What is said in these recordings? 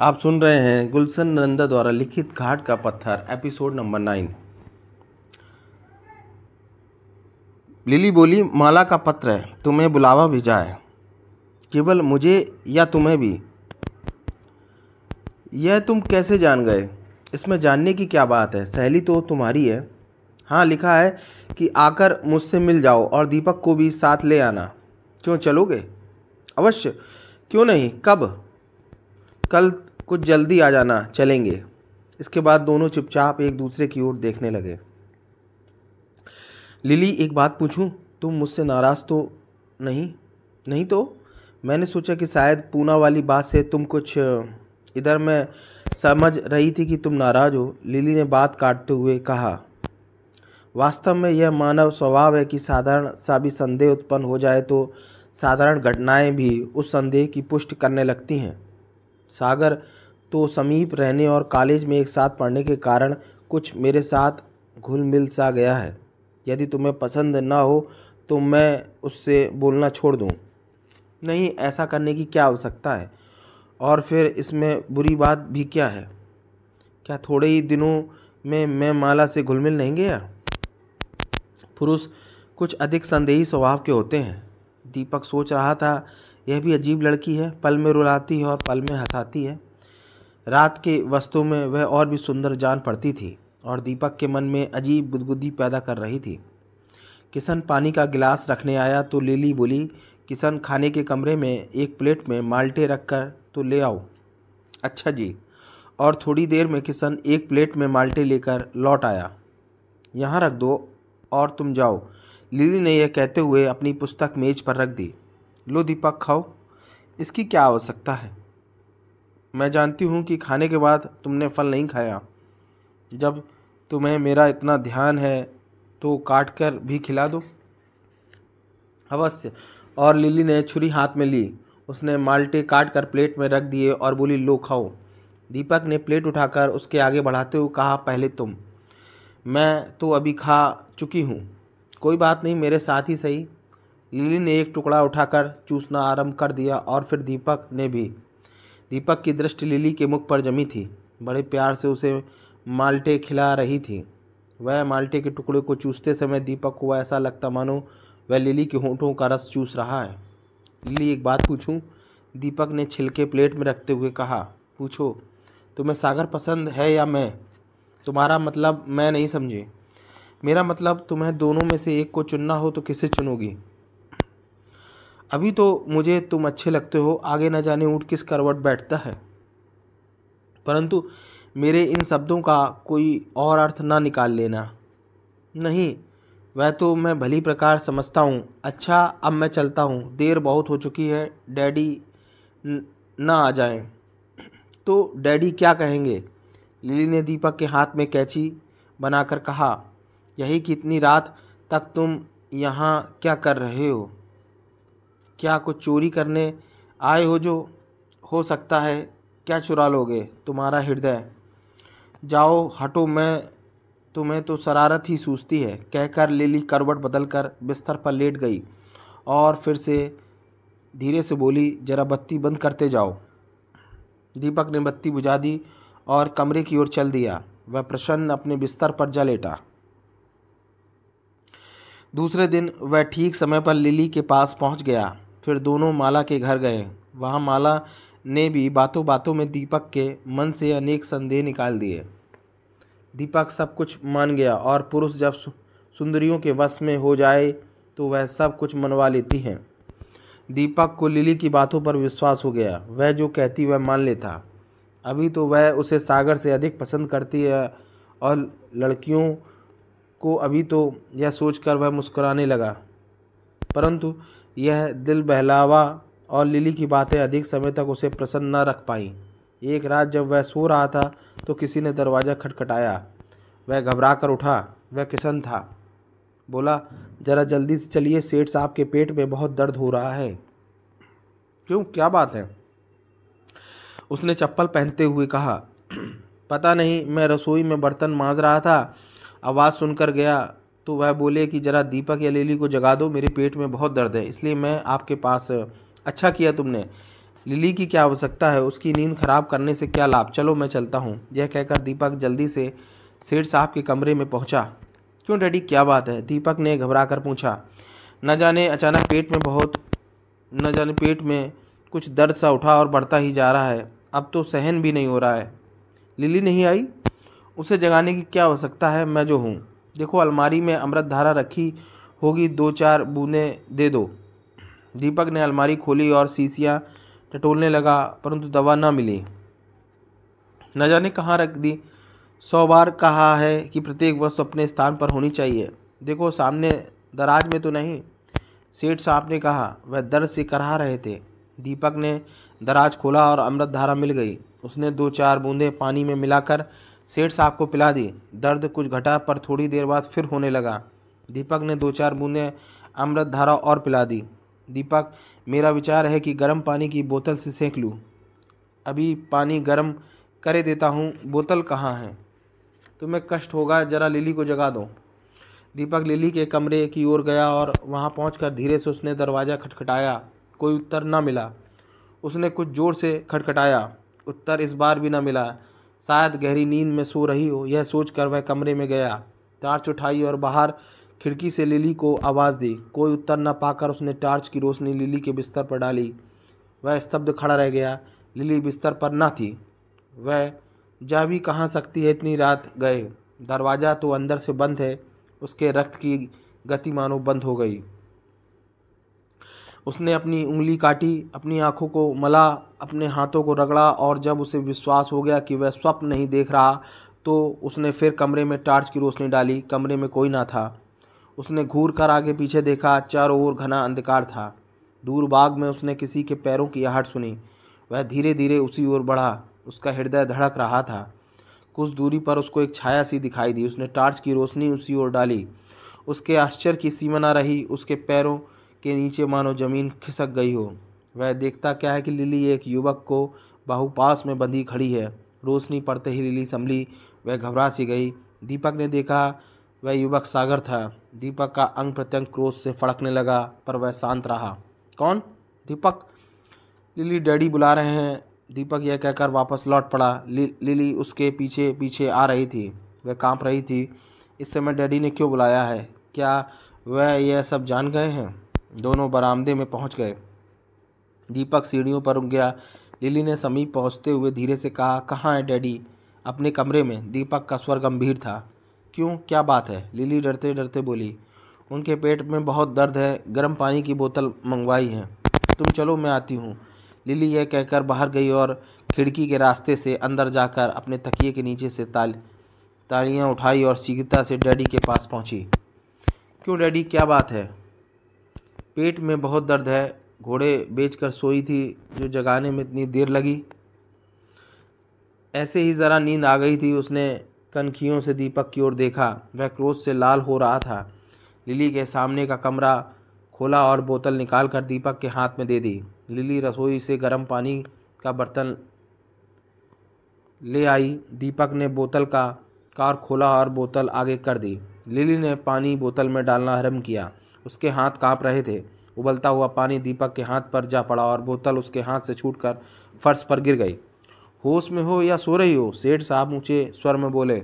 आप सुन रहे हैं गुलशन नंदा द्वारा लिखित घाट का पत्थर, एपिसोड नंबर नाइन। लिली बोली, माला का पत्र है, तुम्हें बुलावा भेजा है केवल मुझे या तुम्हें भी? यह तुम कैसे जान गए? इसमें जानने की क्या बात है? सहेली तो तुम्हारी है। हाँ लिखा है कि आकर मुझसे मिल जाओ और दीपक को भी साथ ले आना। क्यों चलोगे? अवश्य। क्यों नहीं? कब? कल कुछ जल्दी आ जाना, चलेंगे। इसके बाद दोनों चुपचाप एक दूसरे की ओर देखने लगे। लिली, एक बात पूछूँ? तुम मुझसे नाराज़ तो नहीं? नहीं तो? मैंने सोचा कि शायद पूना वाली बात से तुम कुछ, इधर मैं समझ रही थी कि तुम नाराज़ हो। लिली ने बात काटते हुए कहा, वास्तव में यह मानव स्वभाव है कि साधारण सा भी संदेह उत्पन्न हो जाए तो साधारण घटनाएँ भी उस संदेह की पुष्टि करने लगती हैं। सागर तो समीप रहने और कॉलेज में एक साथ पढ़ने के कारण कुछ मेरे साथ घुल मिल सा गया है। यदि तुम्हें पसंद ना हो तो मैं उससे बोलना छोड़ दूँ। नहीं, ऐसा करने की क्या आवश्यकता है? और फिर इसमें बुरी बात भी क्या है? क्या थोड़े ही दिनों में मैं माला से घुल मिल नहीं गया? पुरुष कुछ अधिक संदेही स्वभाव के होते हैं। दीपक सोच रहा था, यह भी अजीब लड़की है, पल में रुलाती है और पल में हंसाती है। रात के वस्तु में वह और भी सुंदर जान पड़ती थी और दीपक के मन में अजीब गुदगुदी पैदा कर रही थी। किशन पानी का गिलास रखने आया तो लिली बोली, किशन, खाने के कमरे में एक प्लेट में माल्टे रख कर तो ले आओ। अच्छा जी। और थोड़ी देर में किशन एक प्लेट में माल्टे लेकर लौट आया। यहाँ रख दो और तुम जाओ। लिली ने यह कहते हुए अपनी पुस्तक मेज पर रख दी। लो दीपक, खाओ। इसकी क्या आवश्यकता है? मैं जानती हूँ कि खाने के बाद तुमने फल नहीं खाया। जब तुम्हें मेरा इतना ध्यान है तो काट कर भी खिला दो। अवश्य। और लिली ने छुरी हाथ में ली। उसने माल्टे काट कर प्लेट में रख दिए और बोली, लो, खाओ। दीपक ने प्लेट उठाकर उसके आगे बढ़ाते हुए कहा, पहले तुम। मैं तो अभी खा चुकी हूँ। कोई बात नहीं, मेरे साथ ही सही। लिली ने एक टुकड़ा उठाकर चूसना आरंभ कर दिया और फिर दीपक ने भी दीपक की दृष्टि लिली के मुख पर जमी थी। बड़े प्यार से उसे माल्टे खिला रही थी। वह माल्टे के टुकड़े को चूसते समय दीपक को ऐसा लगता, मानो वह लिली के होंठों का रस चूस रहा है। लिली, एक बात पूछूँ? दीपक ने छिलके प्लेट में रखते हुए कहा, पूछो, तुम्हें सागर पसंद है या मैं? तुम्हारा मतलब मैं नहीं समझे। मेरा मतलब तुम्हें दोनों में से एक को चुनना हो तो किसे चुनोगी? अभी तो मुझे तुम अच्छे लगते हो, आगे न जाने ऊँट किस करवट बैठता है। परंतु मेरे इन शब्दों का कोई और अर्थ ना निकाल लेना। नहीं, वह तो मैं भली प्रकार समझता हूँ। अच्छा अब मैं चलता हूँ। देर बहुत हो चुकी है, डैडी ना आ जाएँ। तो डैडी क्या कहेंगे? लिली ने दीपक के हाथ में कैची बनाकर कहा, यही कि इतनी रात तक तुम यहाँ क्या कर रहे हो? क्या कुछ चोरी करने आए हो जो हो सकता है? क्या चुरा लोगे? तुम्हारा हृदय। जाओ, हटो, मैं तुम्हें तो शरारत ही सूझती है। कहकर लिली करवट बदल कर बिस्तर पर लेट गई और फिर से धीरे से बोली, जरा बत्ती बंद करते जाओ। दीपक ने बत्ती बुझा दी और कमरे की ओर चल दिया। वह प्रसन्न अपने बिस्तर पर जा लेटा। दूसरे दिन वह ठीक समय पर लिली के पास पहुँच गया। फिर दोनों माला के घर गए। वहाँ माला ने भी बातों बातों में दीपक के मन से अनेक संदेह निकाल दिए। दीपक सब कुछ मान गया और पुरुष जब सुंदरियों के वश में हो जाए तो वह सब कुछ मनवा लेती हैं। दीपक को लिली की बातों पर विश्वास हो गया। वह जो कहती वह मान लेता। अभी तो वह उसे सागर से अधिक पसंद करती है और लड़कियों को अभी तो यह सोचकर वह मुस्कुराने लगा। परंतु यह दिल बहलावा और लिली की बातें अधिक समय तक उसे प्रसन्न न रख पाई। एक रात जब वह सो रहा था तो किसी ने दरवाज़ा खटखटाया। वह घबरा कर उठा, वह किशन था। बोला, ज़रा जल्दी से चलिए, सेठ साहब के पेट में बहुत दर्द हो रहा है। क्यों, क्या बात है? उसने चप्पल पहनते हुए कहा, पता नहीं, मैं रसोई में बर्तन मांज रहा था। आवाज़ सुनकर गया तो वह बोले कि ज़रा दीपक या लिली को जगा दो, मेरे पेट में बहुत दर्द है, इसलिए मैं आपके पास अच्छा किया तुमने। लिली की क्या आवश्यकता है? उसकी नींद खराब करने से क्या लाभ? चलो मैं चलता हूँ। यह कहकर दीपक जल्दी से सेठ साहब के कमरे में पहुँचा। क्यों डैडी, क्या बात है? दीपक ने घबरा कर पूछा। न जाने, अचानक पेट में बहुत, न जाने पेट में कुछ दर्द सा उठा और बढ़ता ही जा रहा है। अब तो सहन भी नहीं हो रहा है। लिली नहीं आई? उसे जगाने की क्या आवश्यकता है? मैं जो हूँ। देखो, अलमारी में अमृत धारा रखी होगी, दो चार बूंदें दे दो। दीपक ने अलमारी खोली और सीसियाँ टटोलने लगा, परंतु दवा न मिली। न जाने कहाँ रख दी? सौ बार कहा है कि प्रत्येक वस्तु अपने स्थान पर होनी चाहिए। देखो, सामने दराज में तो नहीं, सेठ साहब ने कहा, वह दर्द से कराह रहे थे। दीपक ने दराज खोला और अमृत धारा मिल गई। उसने दो चार बूंदें पानी में मिलाकर सेठ साहब को पिला दी। दर्द कुछ घटा, पर थोड़ी देर बाद फिर होने लगा। दीपक ने दो चार बूंदें अमृत धारा और पिला दी। दीपक, मेरा विचार है कि गर्म पानी की बोतल से सेंक लूँ। अभी पानी गर्म करे देता हूँ। बोतल कहाँ है? तुम्हें कष्ट होगा, जरा लिली को जगा दो। दीपक लिली के कमरे की ओर गया और वहाँ पहुंचकर धीरे से उसने दरवाज़ा खटखटाया। कोई उत्तर न मिला। उसने कुछ ज़ोर से खटखटाया। उत्तर इस बार भी न मिला। शायद गहरी नींद में सो रही हो। यह सोचकर वह कमरे में गया। टार्च उठाई और बाहर खिड़की से लिली को आवाज़ दी। कोई उत्तर न पाकर उसने टार्च की रोशनी लिली के बिस्तर पर डाली। वह स्तब्ध खड़ा रह गया। लिली बिस्तर पर न थी। वह जा भी कहाँ सकती है इतनी रात? गए। दरवाज़ा तो अंदर से बंद है। उसके रक्त की गति मानो बंद हो गई। उसने अपनी उंगली काटी, अपनी आँखों को मला, अपने हाथों को रगड़ा और जब उसे विश्वास हो गया कि वह स्वप्न नहीं देख रहा तो उसने फिर कमरे में टार्च की रोशनी डाली। कमरे में कोई ना था। उसने घूर कर आगे पीछे देखा, चारों ओर घना अंधकार था। दूर बाग में उसने किसी के पैरों की आहट सुनी। वह धीरे धीरे उसी ओर बढ़ा। उसका हृदय धड़क रहा था। कुछ दूरी पर उसको एक छाया सी दिखाई दी। उसने टार्च की रोशनी उसी ओर डाली। उसके आश्चर्य की सीमा न रही। उसके पैरों के नीचे मानो ज़मीन खिसक गई हो। वह देखता क्या है कि लिली एक युवक को बाहुपास में बंधी खड़ी है। रोशनी पड़ते ही लिली संभली वह घबरा सी गई। दीपक ने देखा वह युवक सागर था। दीपक का अंग प्रत्यंग क्रोध से फड़कने लगा पर वह शांत रहा। कौन? दीपक? लिली डैडी बुला रहे हैं। दीपक यह कहकर वापस लौट पड़ा। लि, लिली उसके पीछे पीछे आ रही थी। वह काँप रही थी। इस समय डैडी ने क्यों बुलाया है? क्या वह यह सब जान गए हैं? दोनों बरामदे में पहुँच गए। दीपक सीढ़ियों पर रुक गया। लिली ने समीप पहुँचते हुए धीरे से कहा, कहाँ है डैडी? अपने कमरे में दीपक का स्वर गंभीर था। क्यों? क्या बात है? लिली डरते डरते बोली, उनके पेट में बहुत दर्द है। गर्म पानी की बोतल मंगवाई है। तुम चलो, मैं आती हूँ। लिली यह कहकर बाहर गई और खिड़की के रास्ते से अंदर जाकर अपने तकिए के नीचे से ताल, तालियाँ उठाई और शीघ्रता से डैडी के पास पहुँची। क्यों डैडी? क्या बात है? पेट में बहुत दर्द है। घोड़े बेचकर सोई थी, जो जगाने में इतनी देर लगी। ऐसे ही ज़रा नींद आ गई थी, उसने कनखियों से दीपक की ओर देखा। वह क्रोध से लाल हो रहा था। लिली के सामने का कमरा खोला और बोतल निकाल कर दीपक के हाथ में दे दी। लिली रसोई से गर्म पानी का बर्तन ले आई। दीपक ने बोतल का कार खोला और बोतल आगे कर दी। लिली ने पानी बोतल में डालना आरंभ किया। उसके हाथ काँप रहे थे। उबलता हुआ पानी दीपक के हाथ पर जा पड़ा और बोतल उसके हाथ से छूटकर फर्श पर गिर गई। होश में हो या सो रही हो? सेठ साहब ऊँचे स्वर में बोले।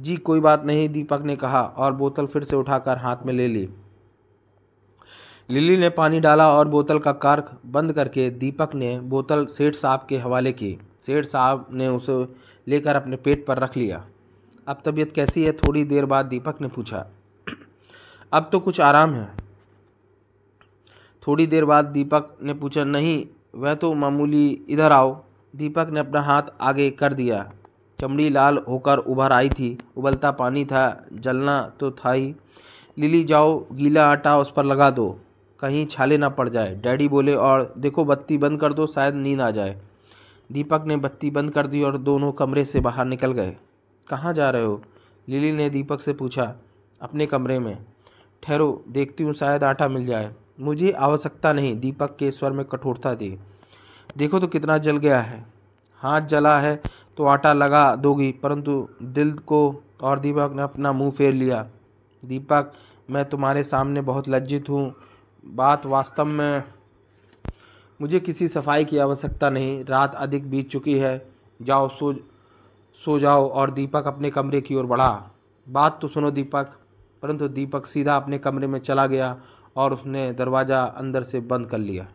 जी, कोई बात नहीं, दीपक ने कहा और बोतल फिर से उठाकर हाथ में ले ली। लिली ने पानी डाला और बोतल का कार्क बंद करके दीपक ने बोतल सेठ साहब के हवाले की। सेठ साहब ने उसे लेकर अपने पेट पर रख लिया। अब तबीयत कैसी है? थोड़ी देर बाद दीपक ने पूछा। अब तो कुछ आराम है। थोड़ी देर बाद दीपक ने पूछा, नहीं, वह तो मामूली इधर आओ। दीपक ने अपना हाथ आगे कर दिया। चमड़ी लाल होकर उभर आई थी। उबलता पानी था, जलना तो था ही। लिली, जाओ, गीला आटा उस पर लगा दो। कहीं छाले ना पड़ जाए। डैडी बोले, और देखो, बत्ती बंद कर दो, शायद नींद आ जाए। दीपक ने बत्ती बंद कर दी और दोनों कमरे से बाहर निकल गए। कहाँ जा रहे हो? लिली ने दीपक से पूछा, अपने कमरे में। ठहरो, देखती हूँ शायद आटा मिल जाए। मुझे आवश्यकता नहीं, दीपक के स्वर में कठोरता थी। देखो तो कितना जल गया है। हाथ जला है तो आटा लगा दोगी, परंतु दिल को और दीपक ने अपना मुँह फेर लिया। दीपक, मैं तुम्हारे सामने बहुत लज्जित हूँ। बात वास्तव में, मुझे किसी सफ़ाई की आवश्यकता नहीं। रात अधिक बीत चुकी है। जाओ, सो सो जाओ और दीपक अपने कमरे की ओर बढ़ा। बात तो सुनो दीपक। परंतु दीपक सीधा अपने कमरे में चला गया और उसने दरवाज़ा अंदर से बंद कर लिया।